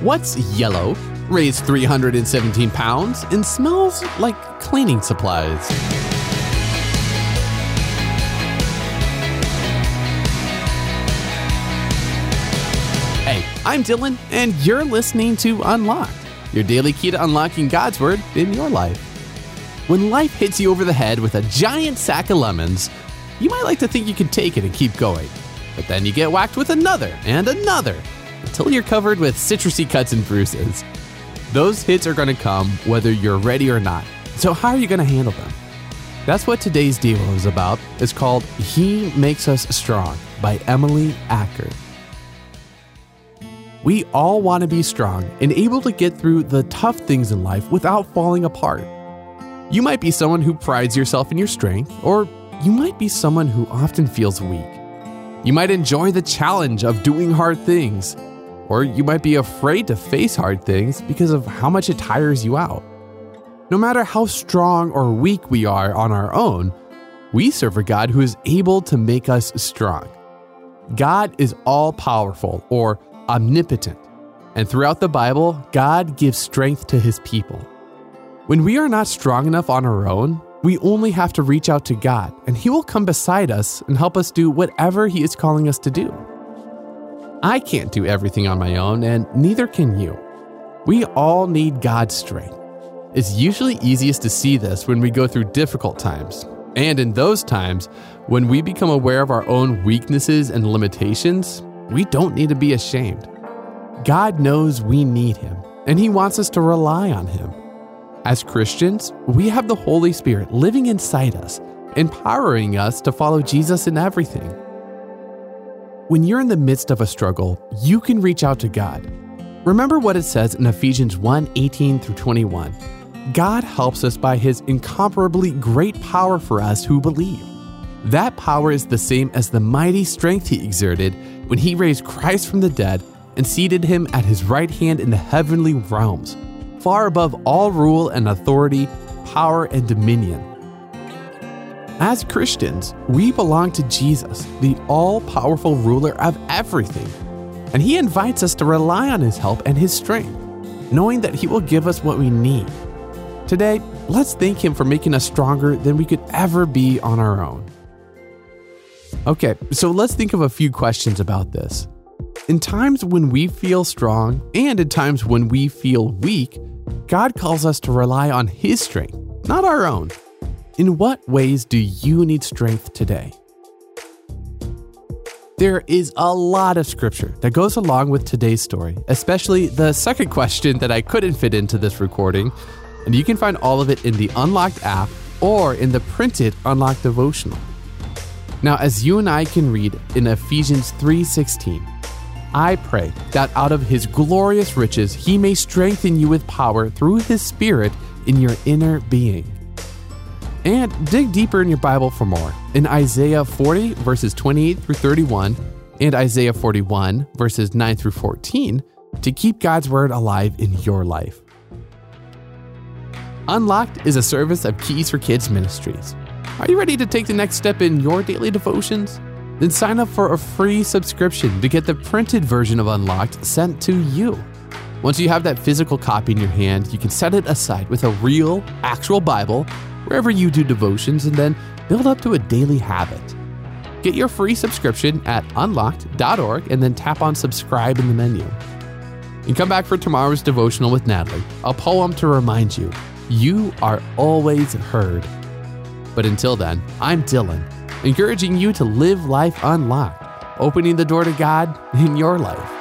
What's yellow, weighs 317 pounds, and smells like cleaning supplies? Hey, I'm Dylan, and you're listening to Unlocked, your daily key to unlocking God's Word in your life. When life hits you over the head with a giant sack of lemons, you might like to think you can take it and keep going. But then you get whacked with another and another until you're covered with citrusy cuts and bruises. Those hits are going to come whether you're ready or not. So, how are you going to handle them? That's what today's deal is about. It's called He Makes Us Strong by Emily Acker. We all want to be strong and able to get through the tough things in life without falling apart. You might be someone who prides yourself in your strength, or you might be someone who often feels weak. You might enjoy the challenge of doing hard things, or you might be afraid to face hard things because of how much it tires you out. No matter how strong or weak we are on our own, we serve a God who is able to make us strong. God is all powerful or omnipotent, and throughout the Bible, God gives strength to his people. When we are not strong enough on our own, we only have to reach out to God, and He will come beside us and help us do whatever He is calling us to do. I can't do everything on my own, and neither can you. We all need God's strength. It's usually easiest to see this when we go through difficult times. And in those times, when we become aware of our own weaknesses and limitations, we don't need to be ashamed. God knows we need Him, and He wants us to rely on Him. As Christians, we have the Holy Spirit living inside us, empowering us to follow Jesus in everything. When you're in the midst of a struggle, you can reach out to God. Remember what it says in Ephesians 1 18 through 21. God helps us by his incomparably great power for us who believe. That power is the same as the mighty strength he exerted when he raised Christ from the dead and seated him at his right hand in the heavenly realms, far above all rule and authority, power and dominion. As Christians, we belong to Jesus, the all powerful ruler of everything, and he invites us to rely on his help and his strength, knowing that he will give us what we need. Today, let's thank him for making us stronger than we could ever be on our own. Okay, so let's think of a few questions about this. In times when we feel strong and in times when we feel weak, God calls us to rely on His strength, not our own. In what ways do you need strength today? There is a lot of scripture that goes along with today's story, especially the second question that I couldn't fit into this recording, and you can find all of it in the Unlocked app or in the printed Unlocked devotional. Now, as you and I can read in Ephesians 3:16, I pray that out of his glorious riches he may strengthen you with power through his spirit in your inner being. And dig deeper in your Bible for more in Isaiah 40 verses 28 through 31 and Isaiah 41 verses 9 through 14 to keep God's word alive in your life. Unlocked is a service of Keys for Kids Ministries. Are you ready to take the next step in your daily devotions? Then sign up for a free subscription to get the printed version of Unlocked sent to you. Once you have that physical copy in your hand, you can set it aside with a real, actual Bible wherever you do devotions and then build up to a daily habit. Get your free subscription at unlocked.org and then tap on subscribe in the menu. And come back for tomorrow's devotional with Natalie, a poem to remind you you are always heard. But until then, I'm Dylan, encouraging you to live life unlocked, opening the door to God in your life.